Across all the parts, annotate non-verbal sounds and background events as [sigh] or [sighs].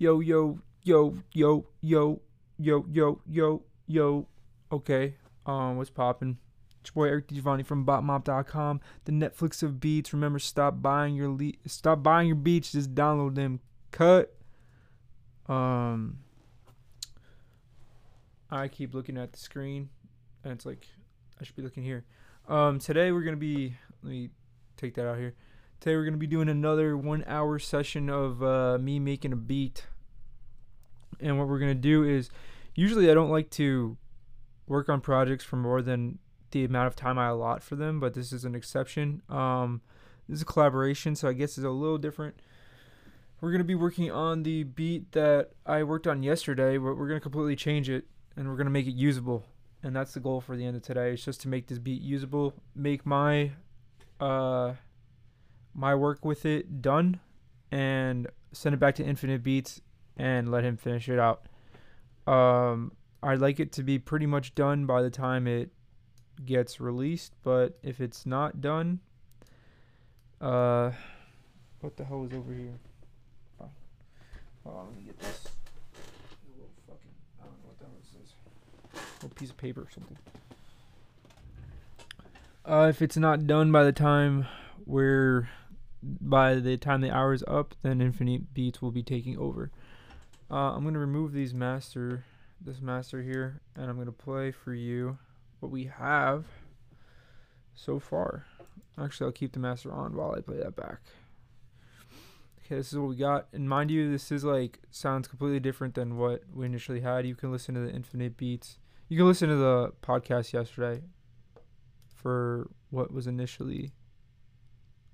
Yo, yo, yo, yo, yo, yo, yo, yo, yo. Okay. Um, what's poppin'? It's your boy Eric Giovanni from BotMop.com, the Netflix of beats. Remember, stop buying your le- stop buying your beats. Just download them. Cut. Um, I keep looking at the screen, and it's like I should be looking here. Um, today we're gonna be. Let me take that out here. Today we're gonna be doing another one-hour session of uh, me making a beat. And what we're gonna do is, usually I don't like to work on projects for more than the amount of time I allot for them, but this is an exception. Um, this is a collaboration, so I guess it's a little different. We're gonna be working on the beat that I worked on yesterday, but we're gonna completely change it and we're gonna make it usable. And that's the goal for the end of today. It's just to make this beat usable, make my uh my work with it done, and send it back to Infinite Beats and let him finish it out. Um, I'd like it to be pretty much done by the time it gets released, but if it's not done, uh, what the hell is over here? Oh, let me get this. Little fucking, I don't know what little piece of paper or something. Uh, if it's not done by the time we're by the time the hour is up, then Infinite Beats will be taking over. Uh, I'm gonna remove these master, this master here, and I'm gonna play for you what we have so far. Actually, I'll keep the master on while I play that back. Okay, this is what we got. And mind you, this is like sounds completely different than what we initially had. You can listen to the Infinite Beats. You can listen to the podcast yesterday for what was initially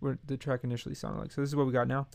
what the track initially sounded like. So this is what we got now.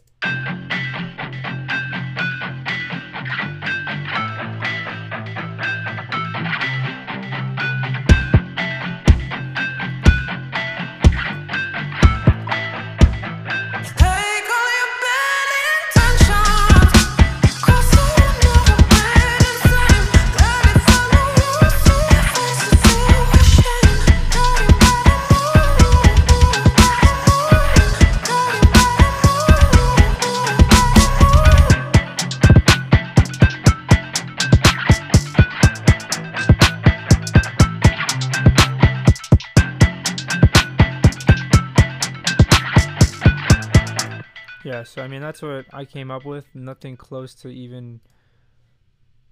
So I mean that's what I came up with. Nothing close to even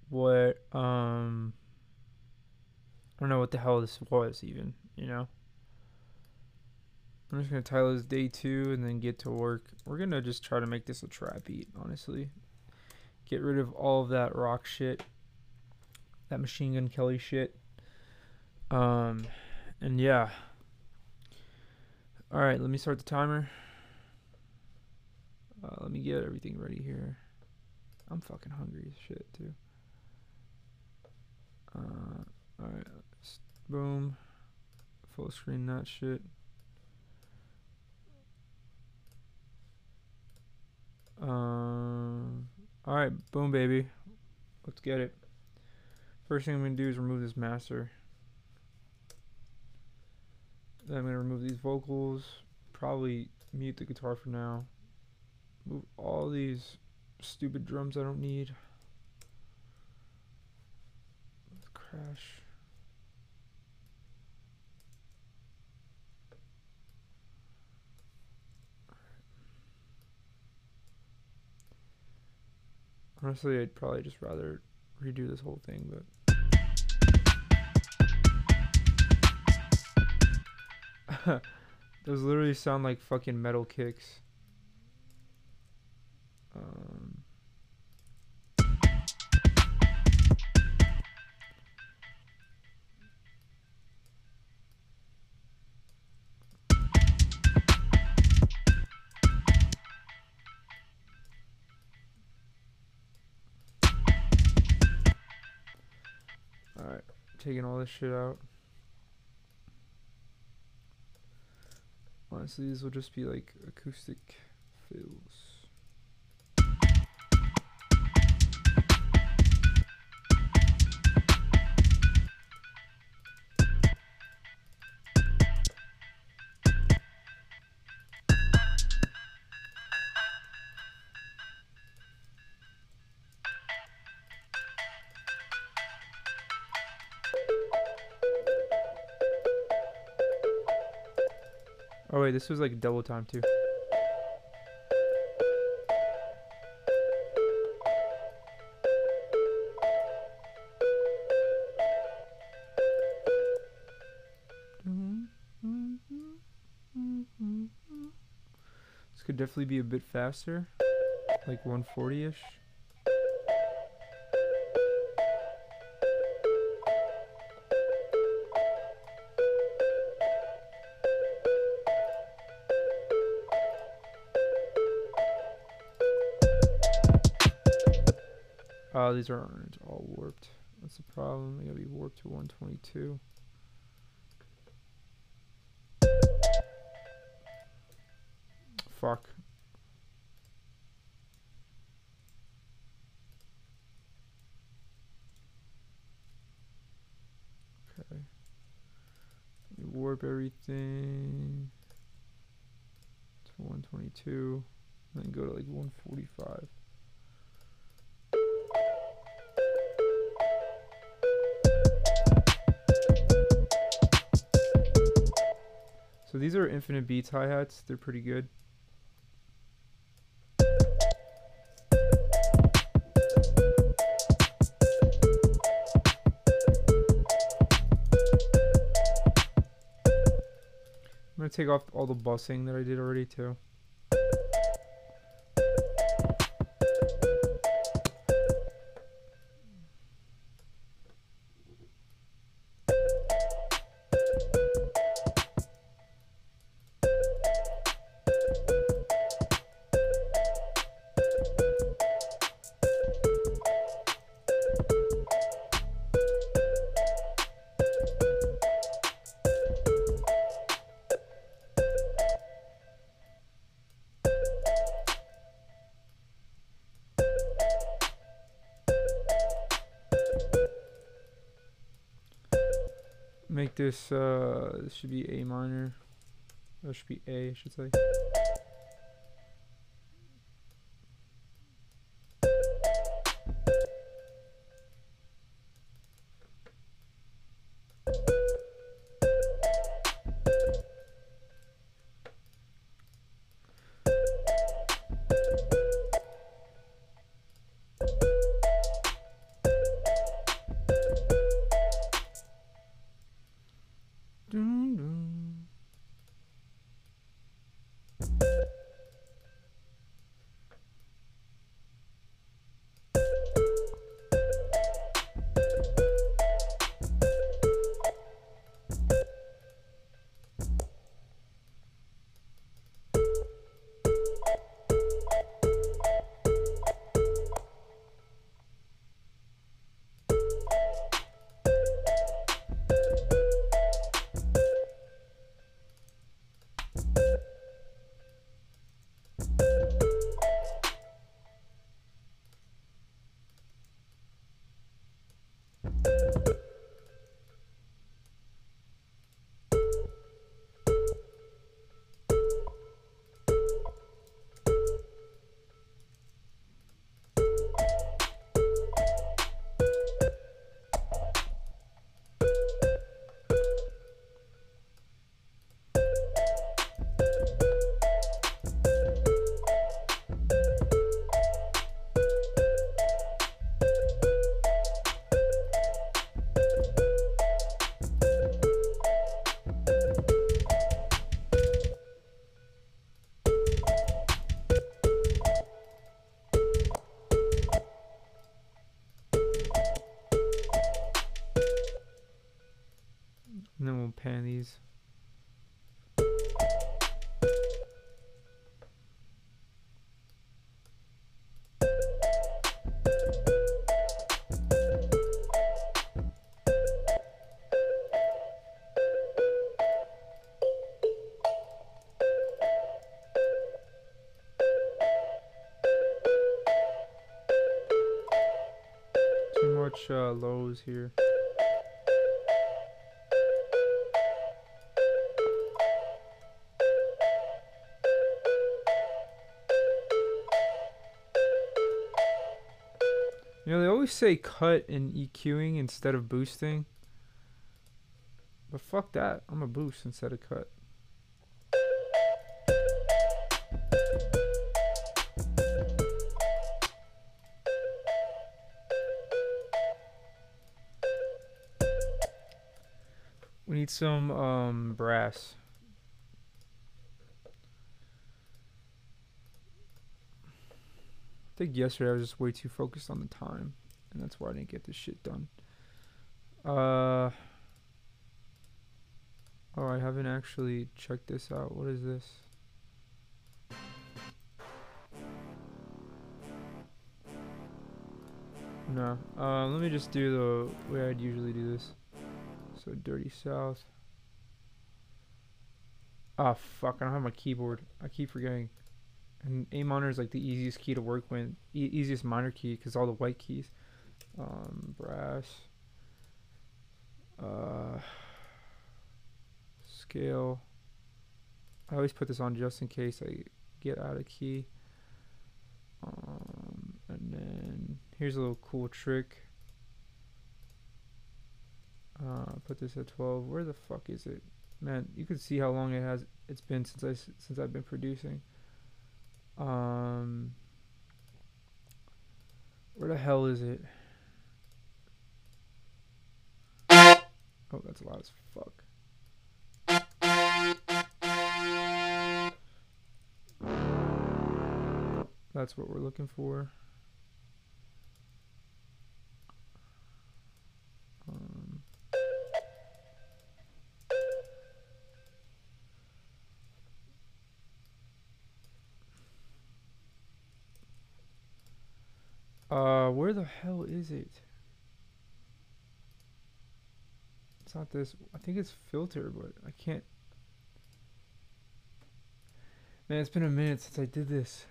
what um I don't know what the hell this was even, you know. I'm just gonna title this day two and then get to work. We're gonna just try to make this a trap beat, honestly. Get rid of all of that rock shit. That machine gun Kelly shit. Um and yeah. Alright, let me start the timer. Uh, let me get everything ready here. I'm fucking hungry as shit too. Uh, all right, boom, full screen that shit. Um, all right, boom, baby. Let's get it. First thing I'm gonna do is remove this master. Then I'm gonna remove these vocals. Probably mute the guitar for now. Move all these stupid drums I don't need. Crash. Honestly, I'd probably just rather redo this whole thing, but. [laughs] Those literally sound like fucking metal kicks. Alright, taking all this shit out. Honestly, these will just be like acoustic fills. Wait, this was like double time too. This could definitely be a bit faster, like 140 these aren't all warped. That's the problem. They gotta be warped to 122. Infinite beats hi-hats. They're pretty good. I'm gonna take off all the bussing that I did already too. This uh this should be A minor. That should be A, I should say. Uh, lows here. You know, they always say cut and EQing instead of boosting. But fuck that. I'm a boost instead of cut. I think yesterday I was just way too focused on the time, and that's why I didn't get this shit done. Uh. Oh, I haven't actually checked this out. What is this? No. Uh, let me just do the way I'd usually do this. So dirty south. Ah, fuck! I don't have my keyboard. I keep forgetting. And A minor is like the easiest key to work with, e- easiest minor key because all the white keys. Um, brass. Uh, scale. I always put this on just in case I get out of key. Um, and then here's a little cool trick. Uh, put this at 12. Where the fuck is it? Man, you can see how long it has. It's been since I since I've been producing. Um, where the hell is it? Oh, that's loud as fuck. That's what we're looking for. Um, where the hell is it? It's not this. I think it's filter, but I can't. Man, it's been a minute since I did this.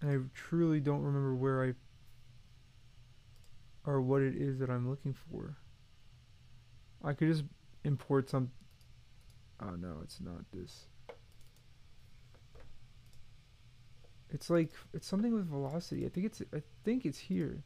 And I truly don't remember where I. or what it is that I'm looking for. I could just import some. Oh no, it's not this. It's like it's something with velocity. I think it's I think it's here.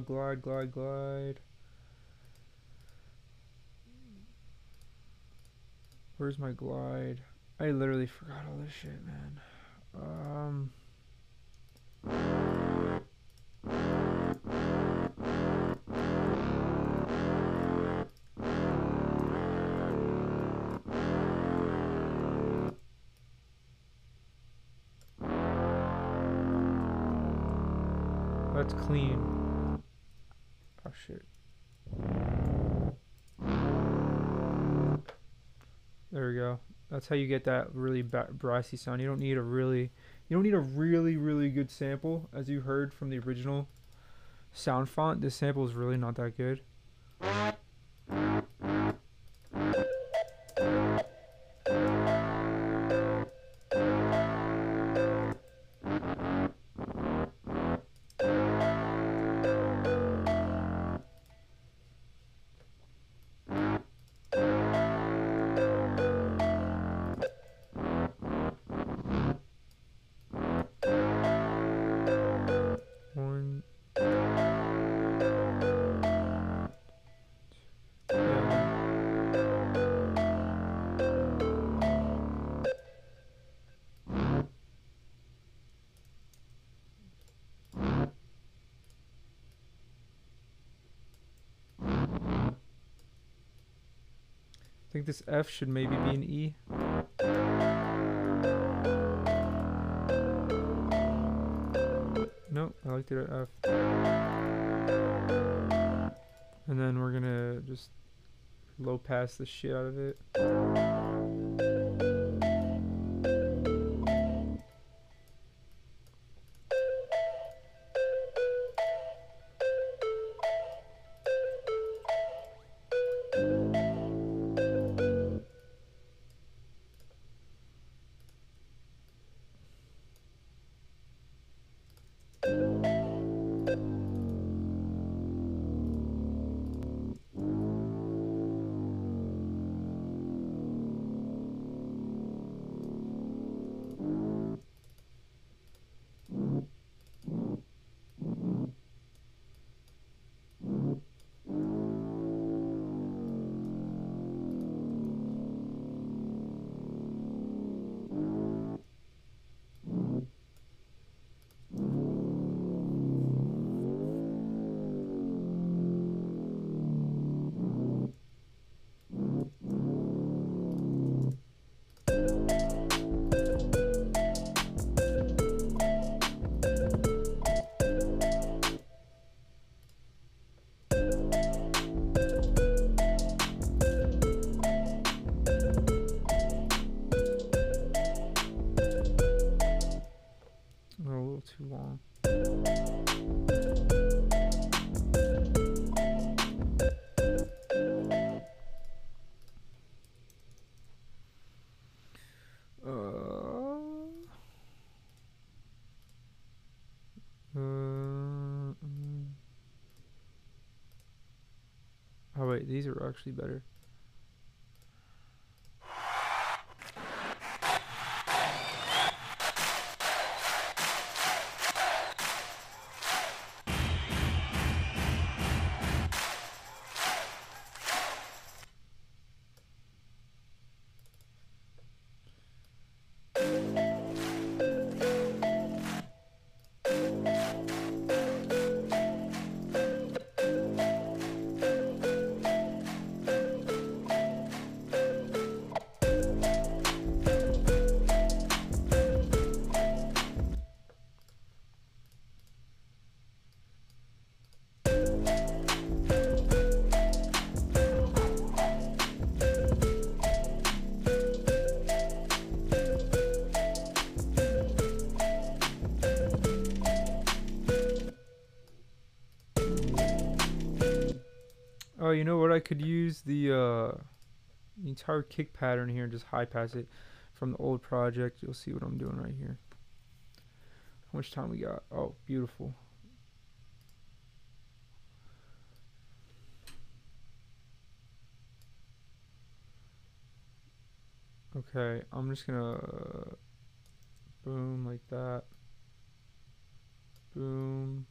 Uh, glide, glide, glide. Where's my glide? I literally forgot all this shit, man. Um. That's clean. There we go. That's how you get that really brassy sound. You don't need a really, you don't need a really really good sample, as you heard from the original sound font. This sample is really not that good. This F should maybe be an E. No, I like at F. And then we're gonna just low pass the shit out of it. These are actually better. I could use the uh, the entire kick pattern here and just high pass it from the old project. You'll see what I'm doing right here. How much time we got? Oh, beautiful. Okay, I'm just gonna boom like that. Boom.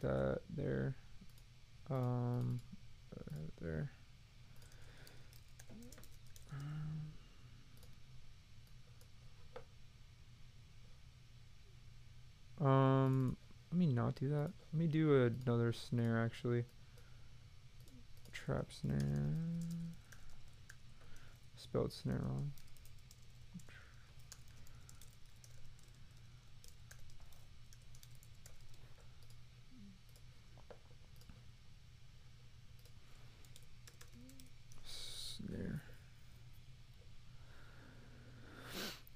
That there. Um, there. Um, let me not do that. Let me do another snare actually. Trap snare. Spelled snare wrong. Snare.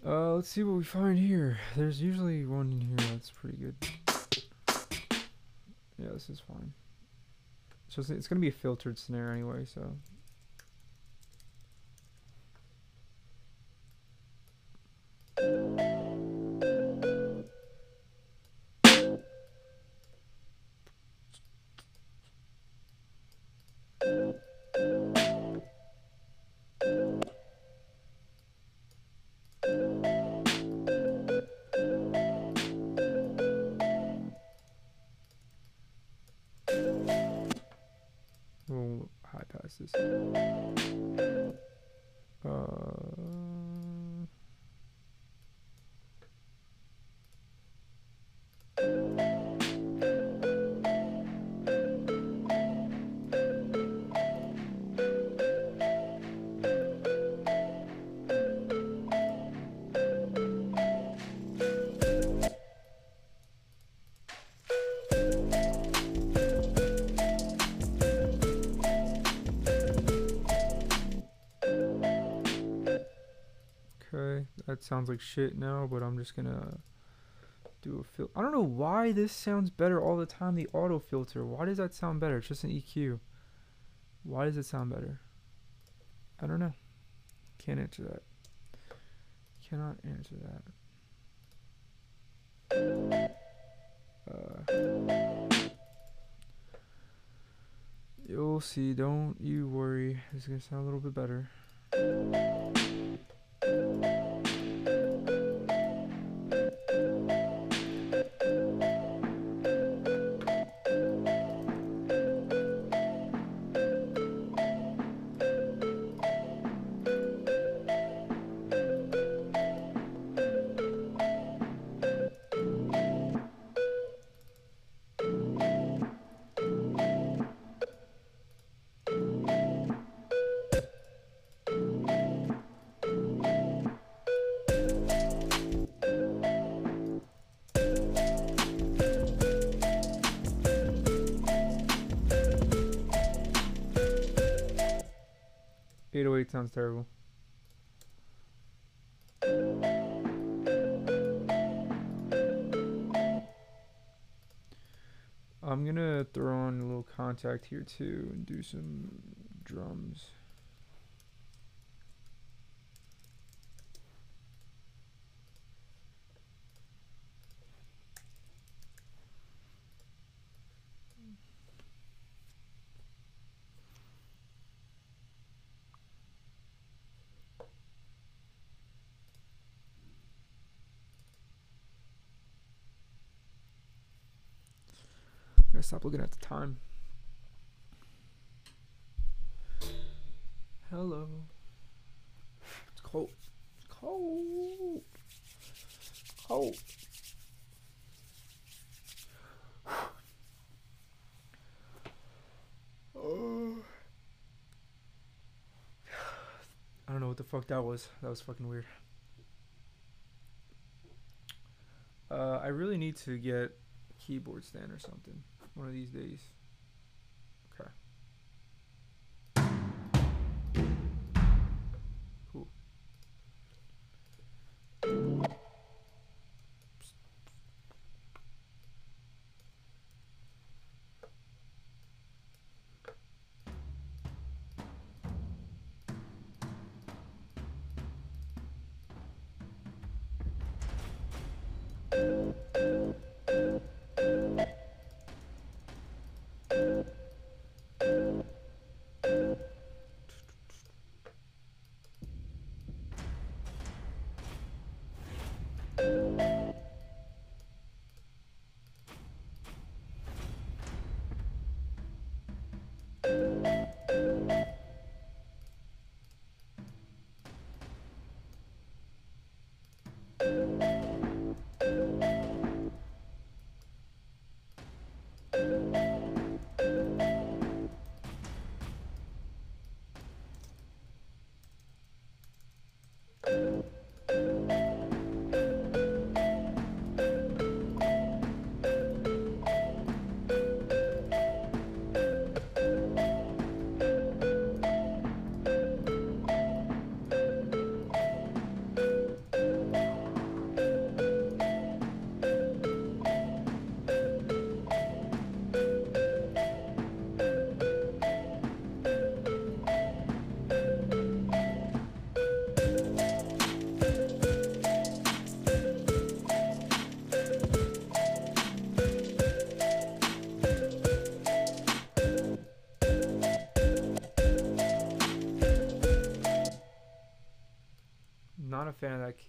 Uh, let's see what we find here. There's usually one in here that's pretty good. Yeah, this is fine. It's it's gonna be a filtered snare anyway, so. Sounds like shit now, but I'm just gonna do a fil. I don't know why this sounds better all the time. The auto filter. Why does that sound better? It's just an EQ. Why does it sound better? I don't know. Can't answer that. Cannot answer that. Uh, you'll see. Don't you worry. It's gonna sound a little bit better. Sounds terrible. I'm gonna throw on a little contact here too and do some drums. Stop looking at the time. Hello. It's cold. It's cold. Cold. Oh. [sighs] I don't know what the fuck that was. That was fucking weird. Uh, I really need to get a keyboard stand or something one of these days.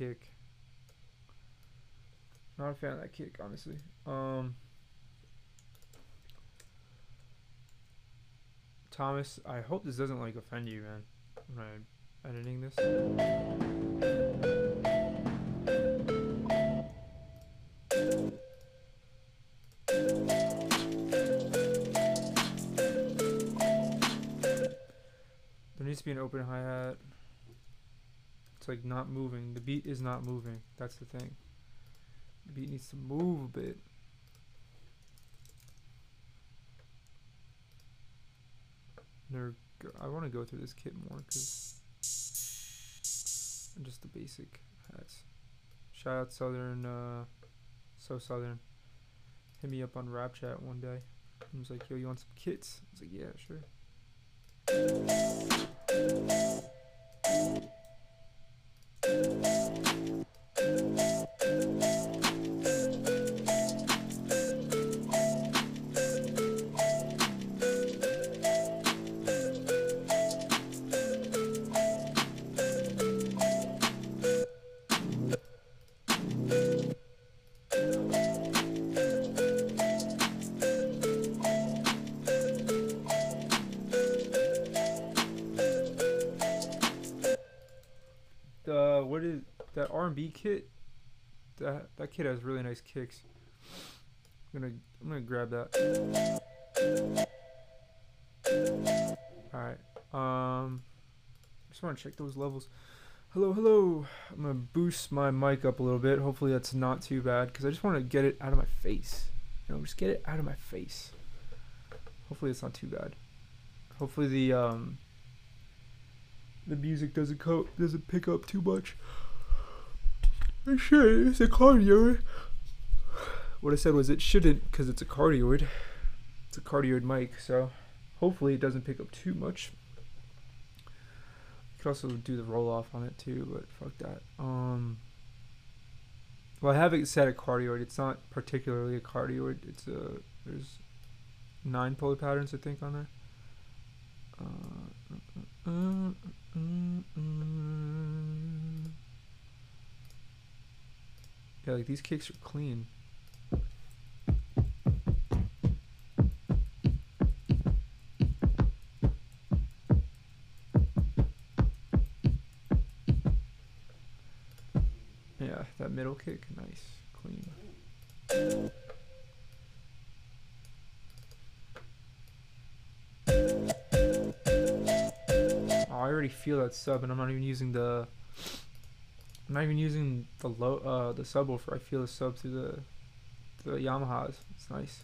Kick. Not a fan of that kick, honestly. Um, Thomas, I hope this doesn't like offend you, man. When I'm editing this. There needs to be an open hi hat. It's like not moving. The beat is not moving. That's the thing. The beat needs to move a bit. I want to go through this kit more because just the basic hats. Shout out Southern, uh, so Southern. Hit me up on Rap Chat one day. He was like, "Yo, you want some kits?" I was like, "Yeah, sure." Kit? That that kit has really nice kicks. I'm gonna I'm gonna grab that. All right. Um, I just want to check those levels. Hello, hello. I'm gonna boost my mic up a little bit. Hopefully that's not too bad because I just want to get it out of my face. You know, just get it out of my face. Hopefully it's not too bad. Hopefully the um the music doesn't co- doesn't pick up too much. It should. It's a cardioid. What I said was it shouldn't because it's a cardioid. It's a cardioid mic, so hopefully it doesn't pick up too much. You could also do the roll off on it too, but fuck that. Um. Well, I have it set a cardioid. It's not particularly a cardioid. It's a there's nine polar patterns I think on there. Uh, uh, uh, uh, uh. Yeah, like these kicks are clean. Yeah, that middle kick, nice, clean. Oh, I already feel that sub, and I'm not even using the. I'm not even using the low, uh, the subwoofer. I feel the sub through the, the Yamahas. It's nice.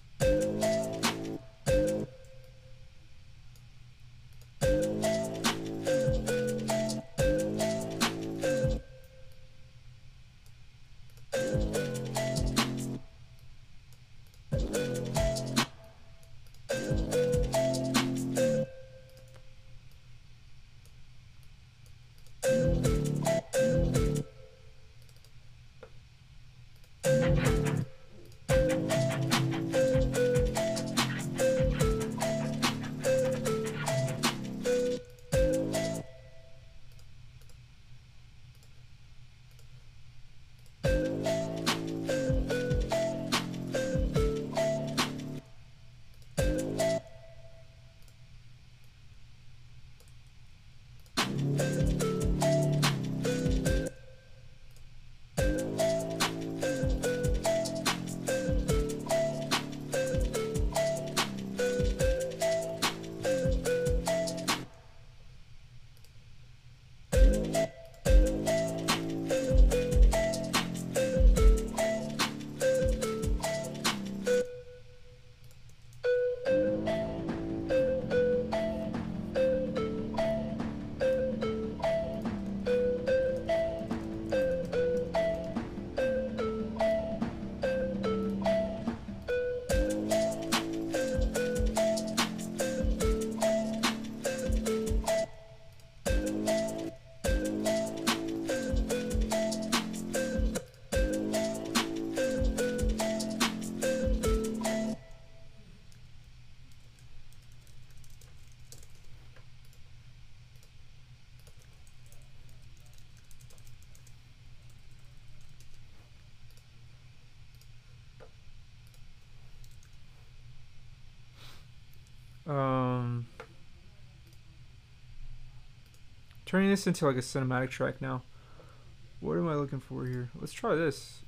Turning this into like a cinematic track now. What am I looking for here? Let's try this.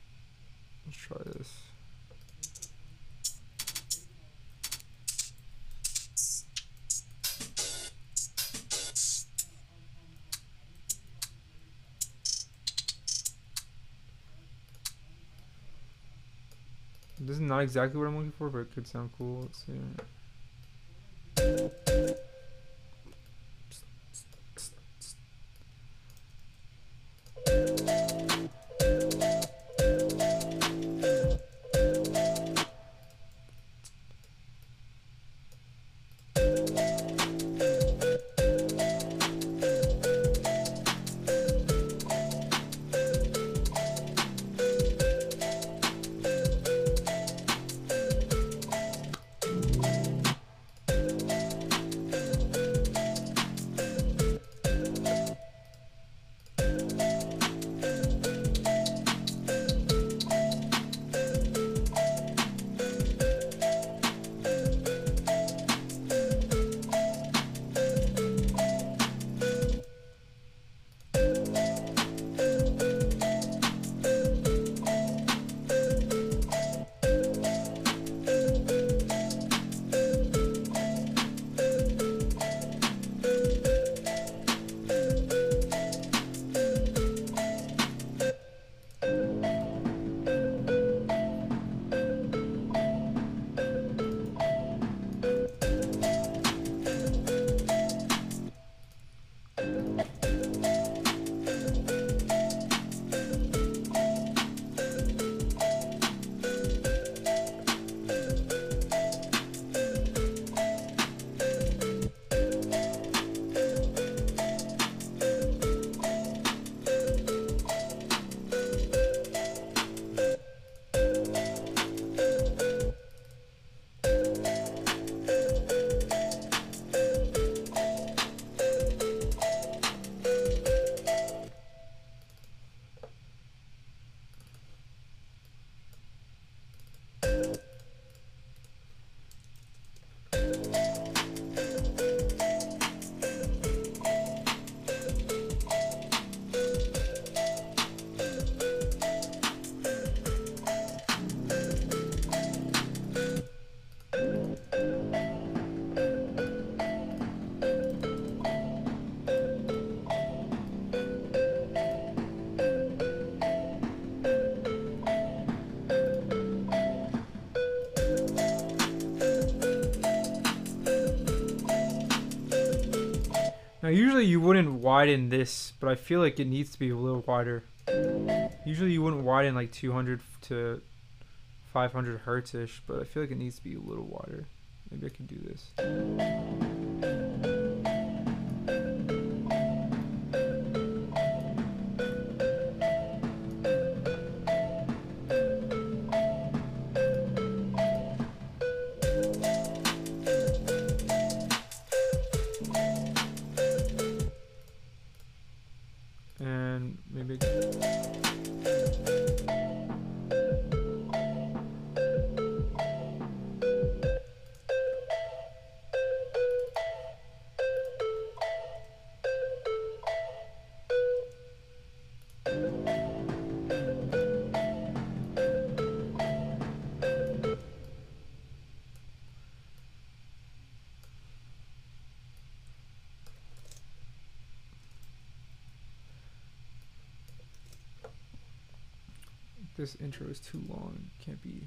Let's try this. This is not exactly what I'm looking for, but it could sound cool. Let's see. Usually you wouldn't widen this, but I feel like it needs to be a little wider. Usually you wouldn't widen like 200 to 500 hertz ish, but I feel like it needs to be a little wider. Maybe I can do this. This intro is too long. Can't be.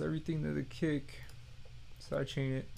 Everything to the kick. Sidechain it.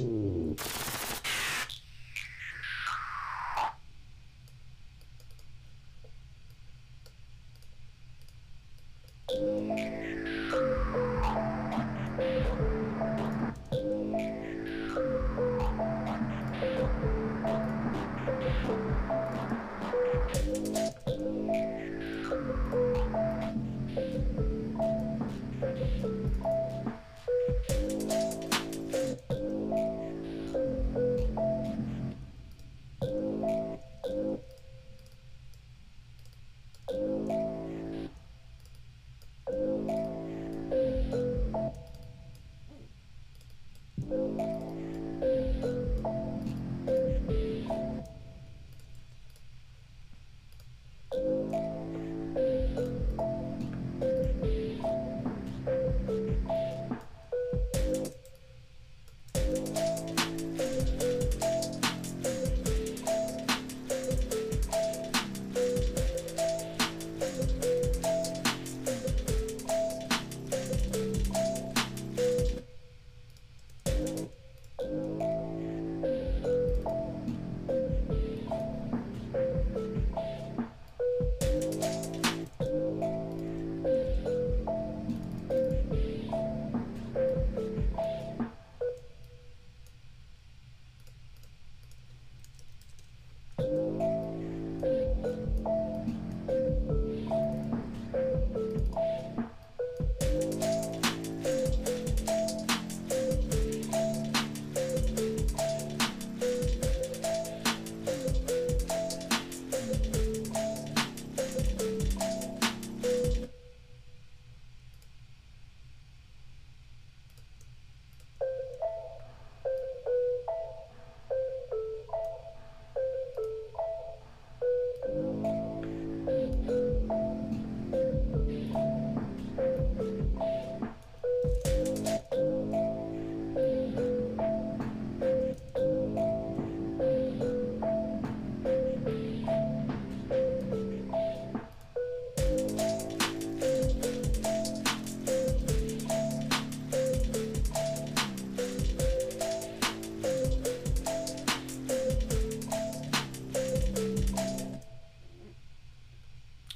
Ooh.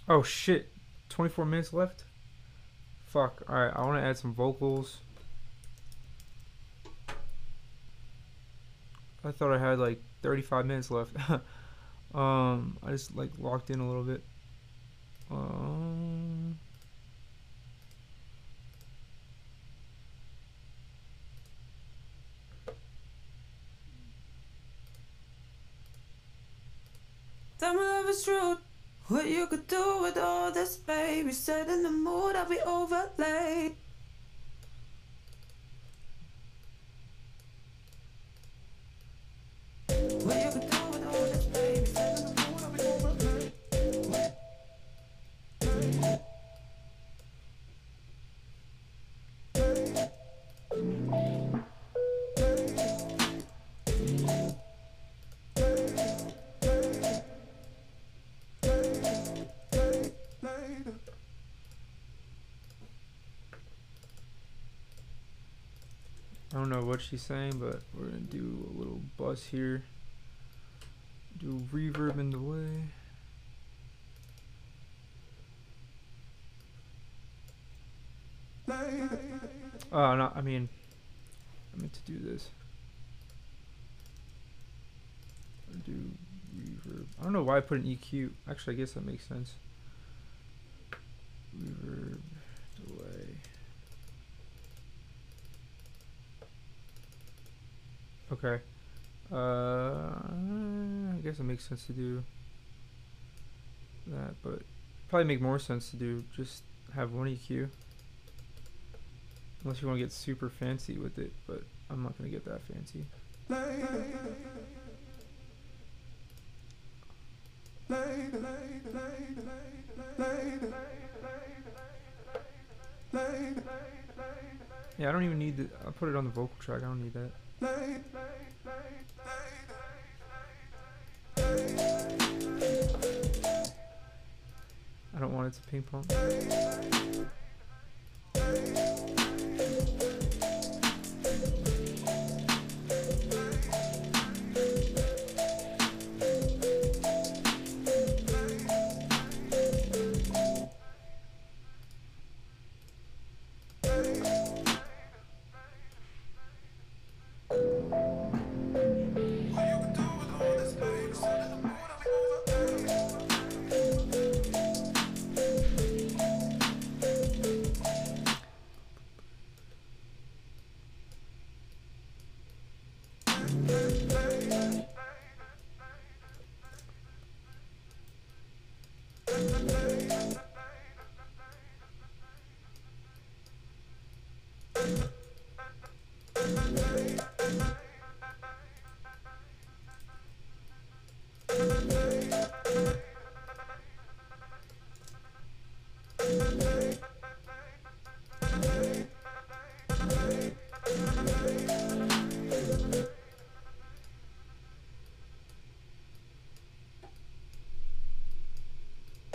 Oh shit. 24 minutes left? Fuck. Alright, I want to add some vocals. I thought I had like 35 minutes left. [laughs] um, I just like locked in a little bit. Um, Tell me love is true. What you could do with all this, in the mood, I'll be overlaid. What she's saying, but we're gonna do a little buzz here. Do reverb in the way. Oh no, I mean, I meant to do this. Do reverb. I don't know why I put an EQ. Actually, I guess that makes sense. Reverb Okay. Uh, I guess it makes sense to do that, but probably make more sense to do just have one EQ. Unless you want to get super fancy with it, but I'm not gonna get that fancy. Yeah, I don't even need the. I'll put it on the vocal track. I don't need that. I don't want it to ping pong.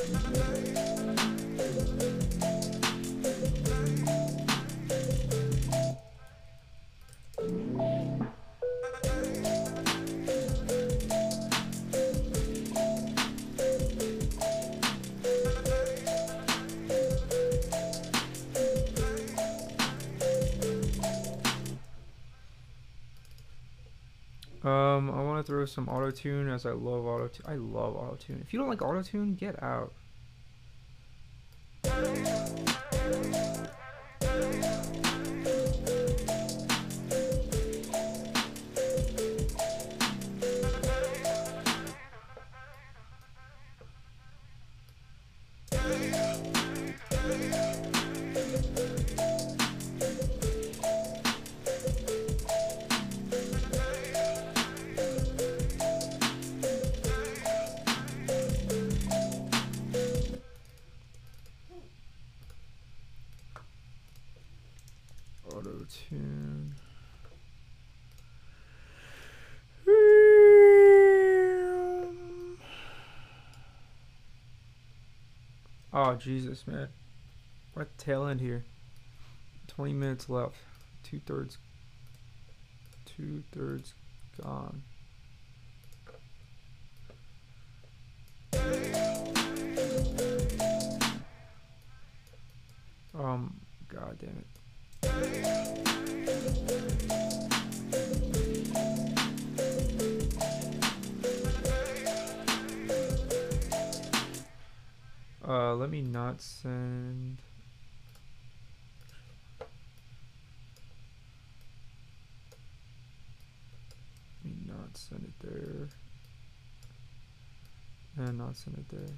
Thank you. Um, I want to throw some auto tune as I love auto. I love auto tune. If you don't like auto tune, get out. Jesus, man. what the tail end here. 20 minutes left. Two thirds. Two thirds gone. Um, god damn it. Uh, let me not send. Let me not send it there. And not send it there.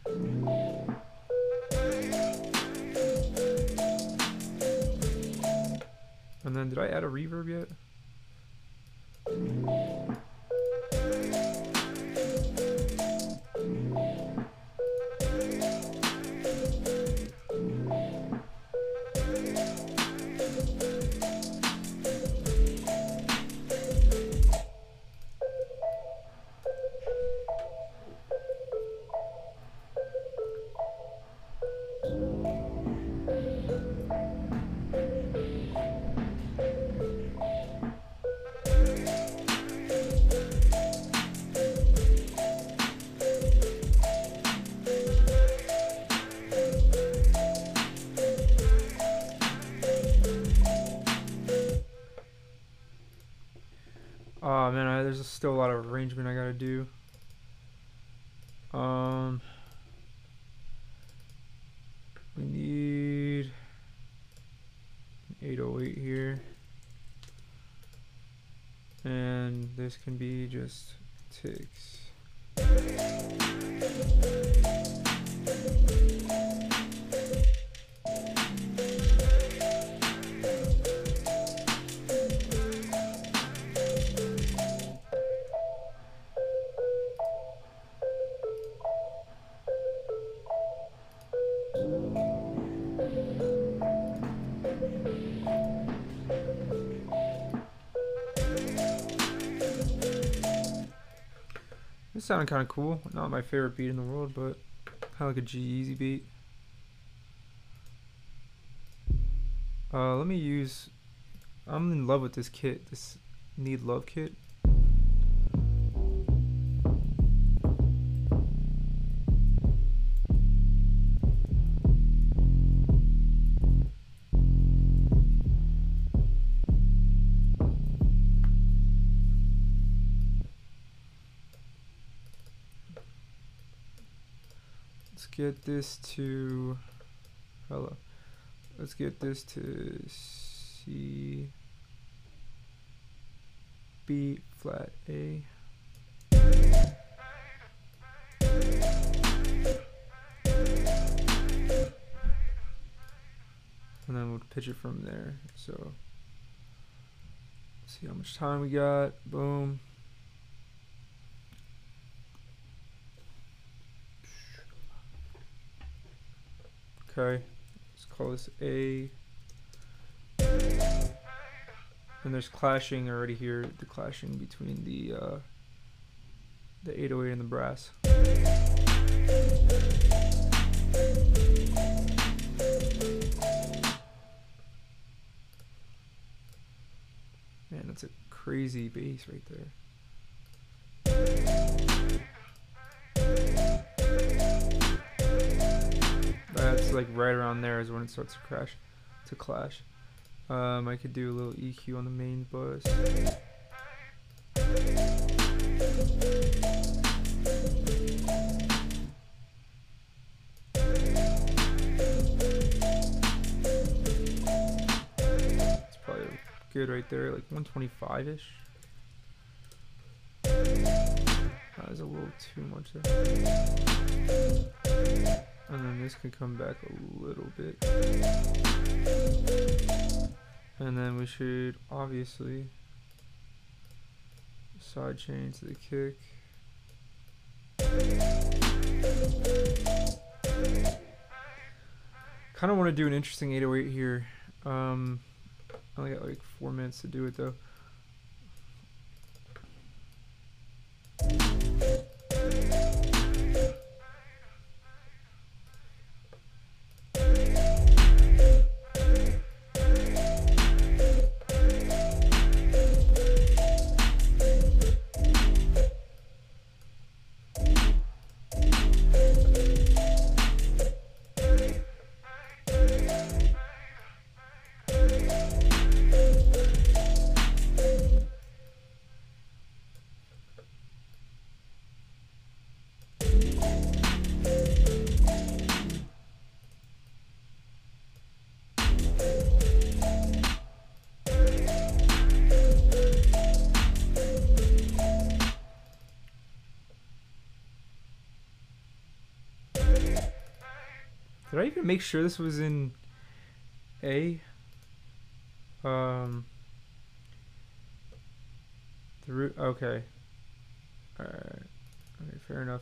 And then did I add a reverb yet? Arrangement I gotta do. Um, we need an 808 here, and this can be just ticks. Sounded kind of cool. Not my favorite beat in the world, but kind of like a G-Eazy beat. Uh, let me use. I'm in love with this kit. This Need Love kit. Get this to. Hello. Let's get this to C. B flat A. And then we'll pitch it from there. So, see how much time we got. Boom. Okay, let's call this A. And there's clashing already here, the clashing between the uh, the 808 and the brass. Man, that's a crazy bass right there. Like right around there is when it starts to crash, to clash. Um, I could do a little EQ on the main bus. It's probably good right there, like 125 ish. That was a little too much there. And then this can come back a little bit. And then we should obviously side chain to the kick. Kind of want to do an interesting 808 here. Um, I only got like four minutes to do it though. Did I even make sure this was in A? Um. The root. Okay. Alright. Okay, fair enough.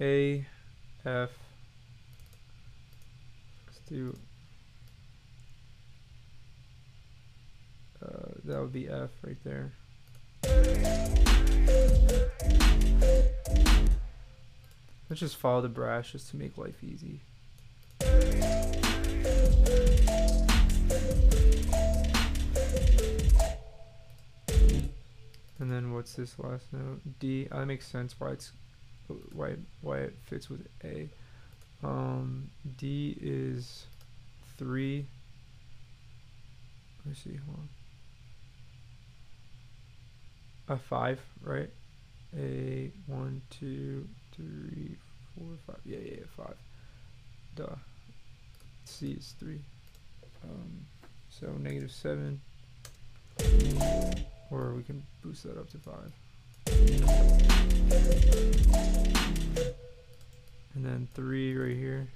A, F. Let's do. Uh, that would be F right there. Let's just follow the brass just to make life easy. And then what's this last note? D. Uh, that makes sense why it's why why it fits with A. Um, D is three. Let me see. Hold on. A five, right? A one, two, three, four, five. Yeah, yeah, yeah, five. Duh. C is three. Um, so negative seven. Or we can boost that up to five. And then three right here.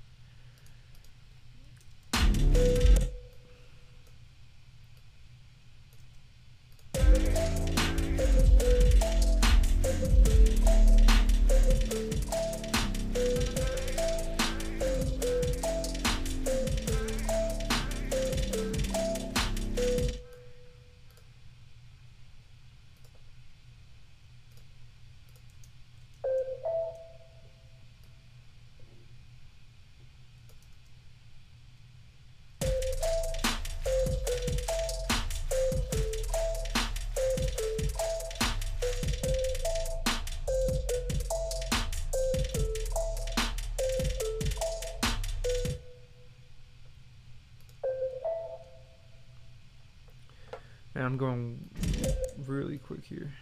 I'm going really quick here.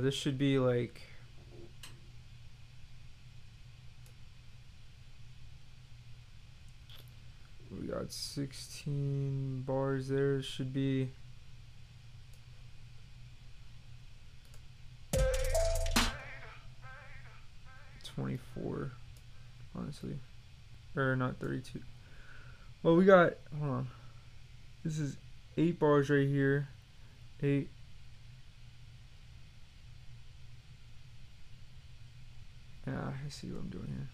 This should be like. We got 16 bars there. Should be. Twenty-four, honestly, or not thirty-two. Well, we got. Hold on. This is eight bars right here. Eight. Yeah, I see what I'm doing here.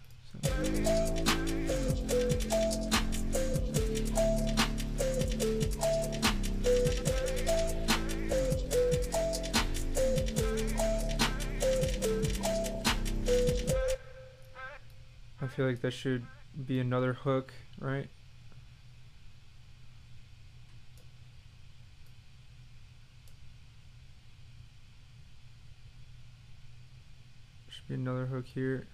I feel like that should be another hook, right? Be another hook here.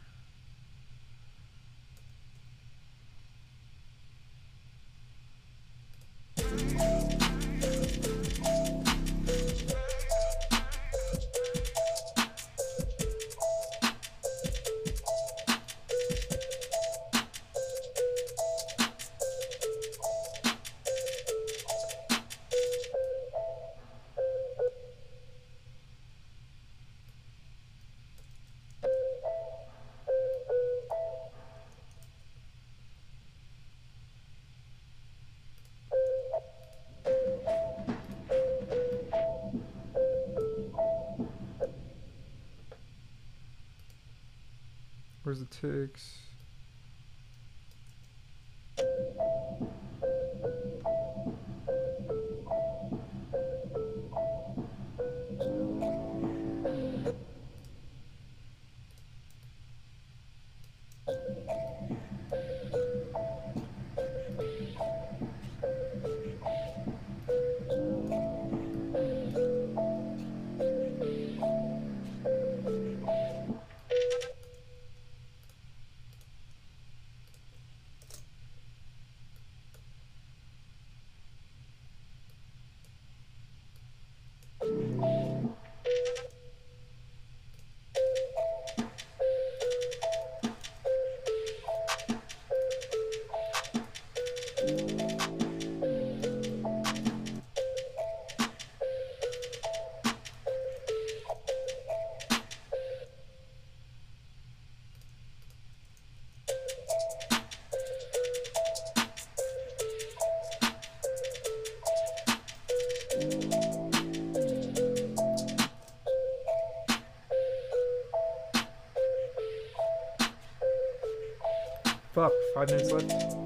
Five minutes left.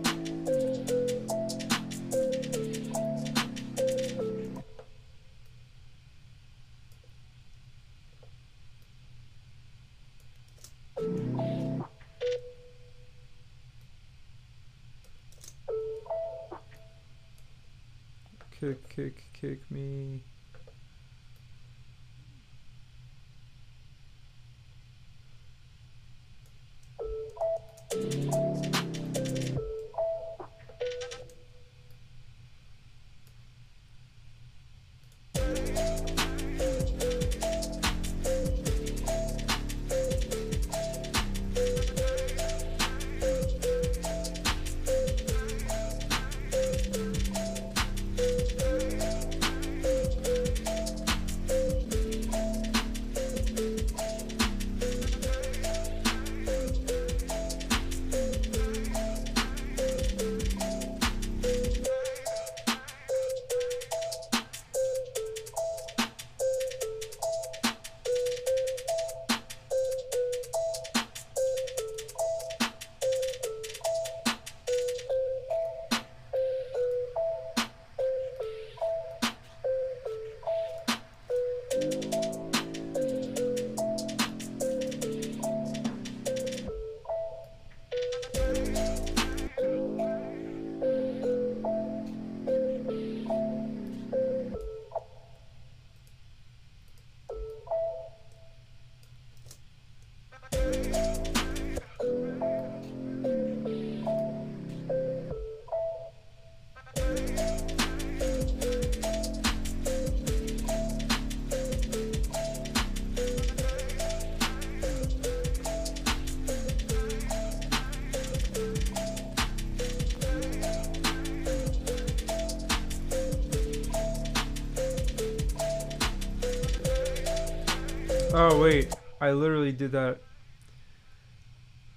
Oh wait, I literally did that.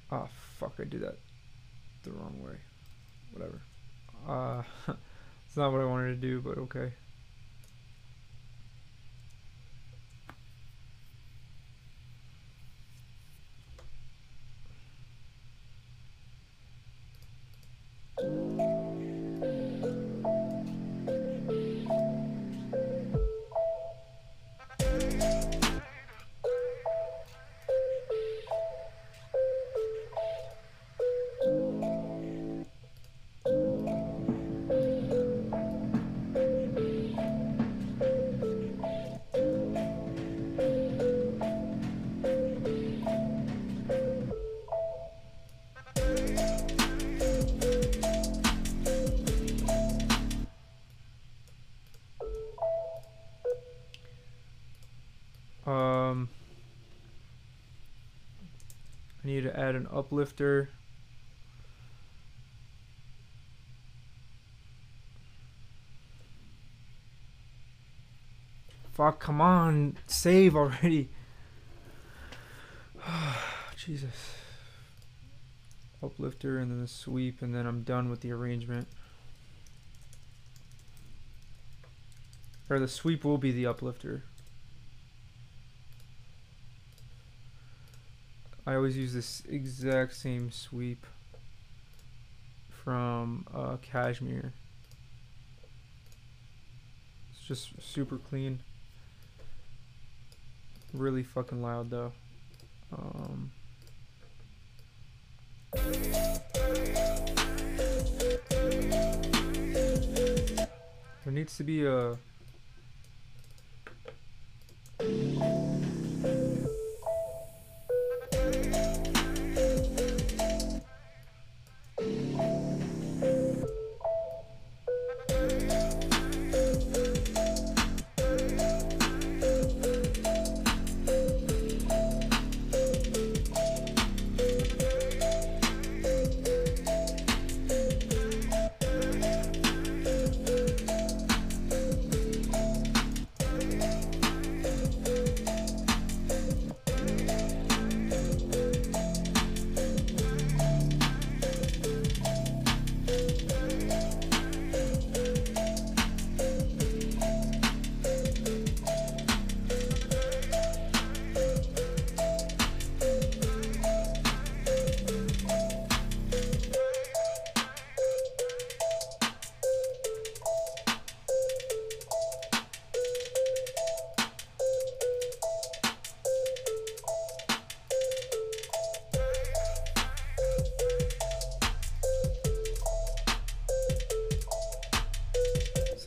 Oh fuck, I did that the wrong way. Whatever. Uh, [laughs] it's not what I wanted to do, but okay. An uplifter. Fuck, come on, save already. [sighs] Jesus. Uplifter and then the sweep, and then I'm done with the arrangement. Or the sweep will be the uplifter. I always use this exact same sweep from uh, Cashmere. It's just super clean. Really fucking loud though. Um, there needs to be a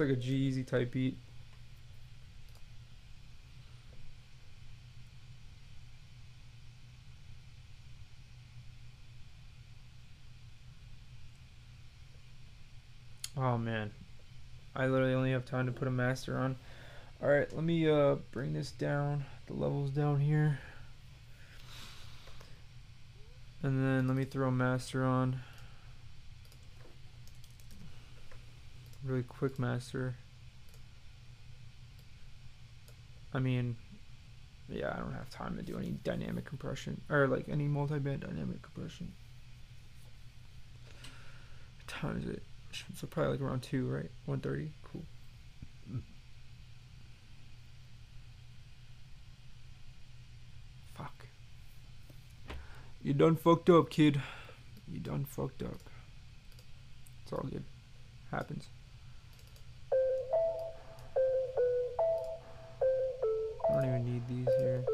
like a G-Eazy type beat. Oh man. I literally only have time to put a master on. Alright, let me uh bring this down. The levels down here. And then let me throw a master on. Really quick master. I mean, yeah, I don't have time to do any dynamic compression or like any multi-band dynamic compression. What time is it? So probably like around two, right? One thirty. Cool. Fuck. You done fucked up, kid. You done fucked up. It's all good. Happens. I don't even need these here.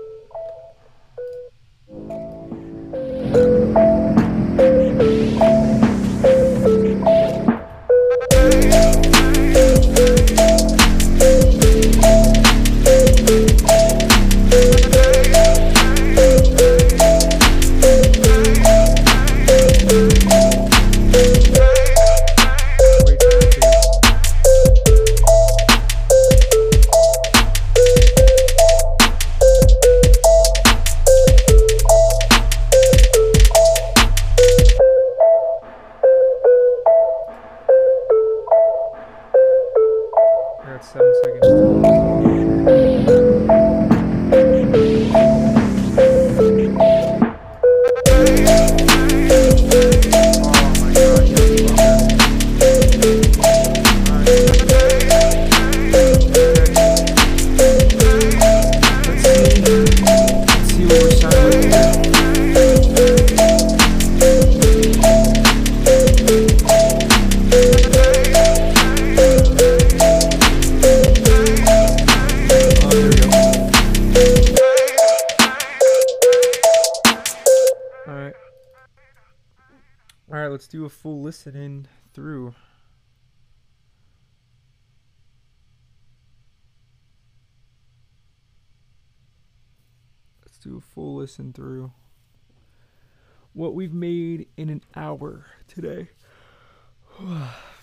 Listen through. What we've made in an hour today. [sighs]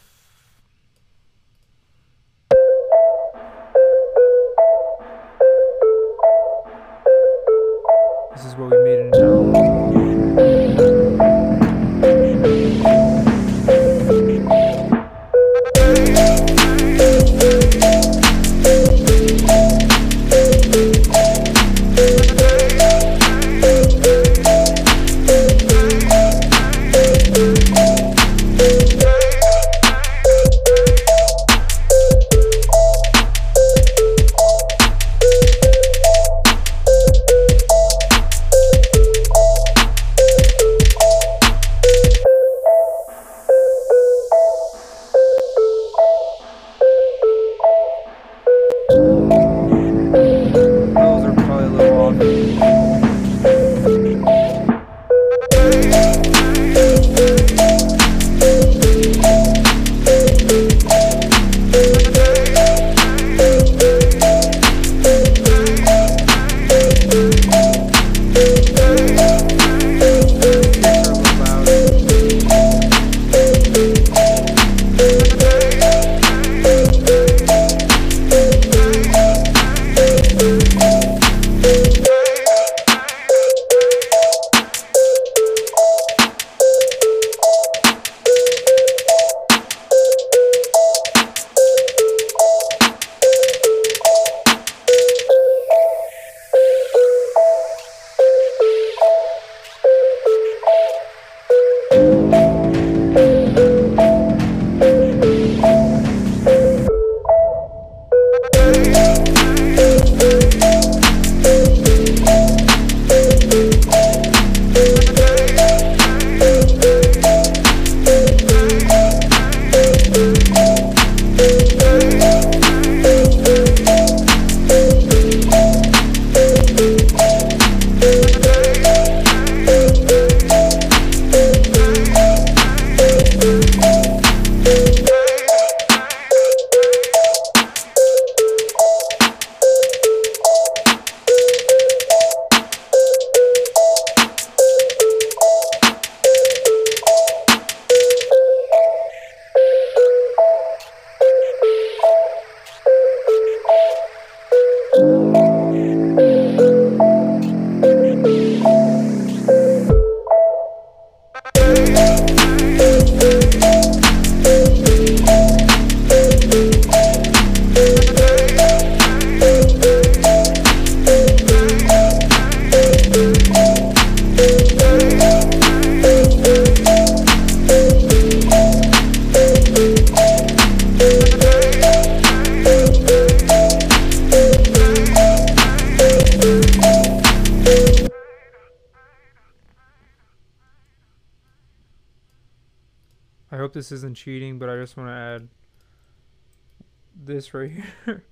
this right here.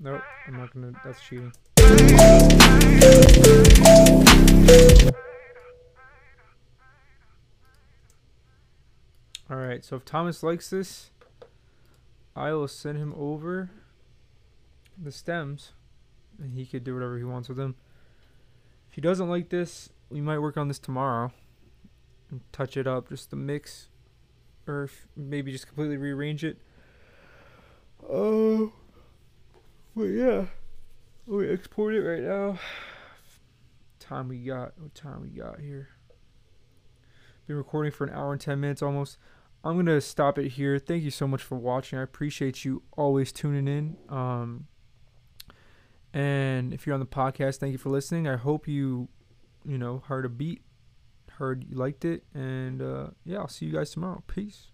nope, I'm not gonna. That's cheating. All right, so if Thomas likes this, I will send him over the stems, and he could do whatever he wants with them. If he doesn't like this, we might work on this tomorrow and touch it up, just the mix, or maybe just completely rearrange it. Oh, but yeah, we export it right now. Time we got? What time we got here? Been recording for an hour and ten minutes almost. I'm gonna stop it here. Thank you so much for watching. I appreciate you always tuning in. Um, and if you're on the podcast, thank you for listening. I hope you, you know, heard a beat, heard you liked it, and uh, yeah, I'll see you guys tomorrow. Peace.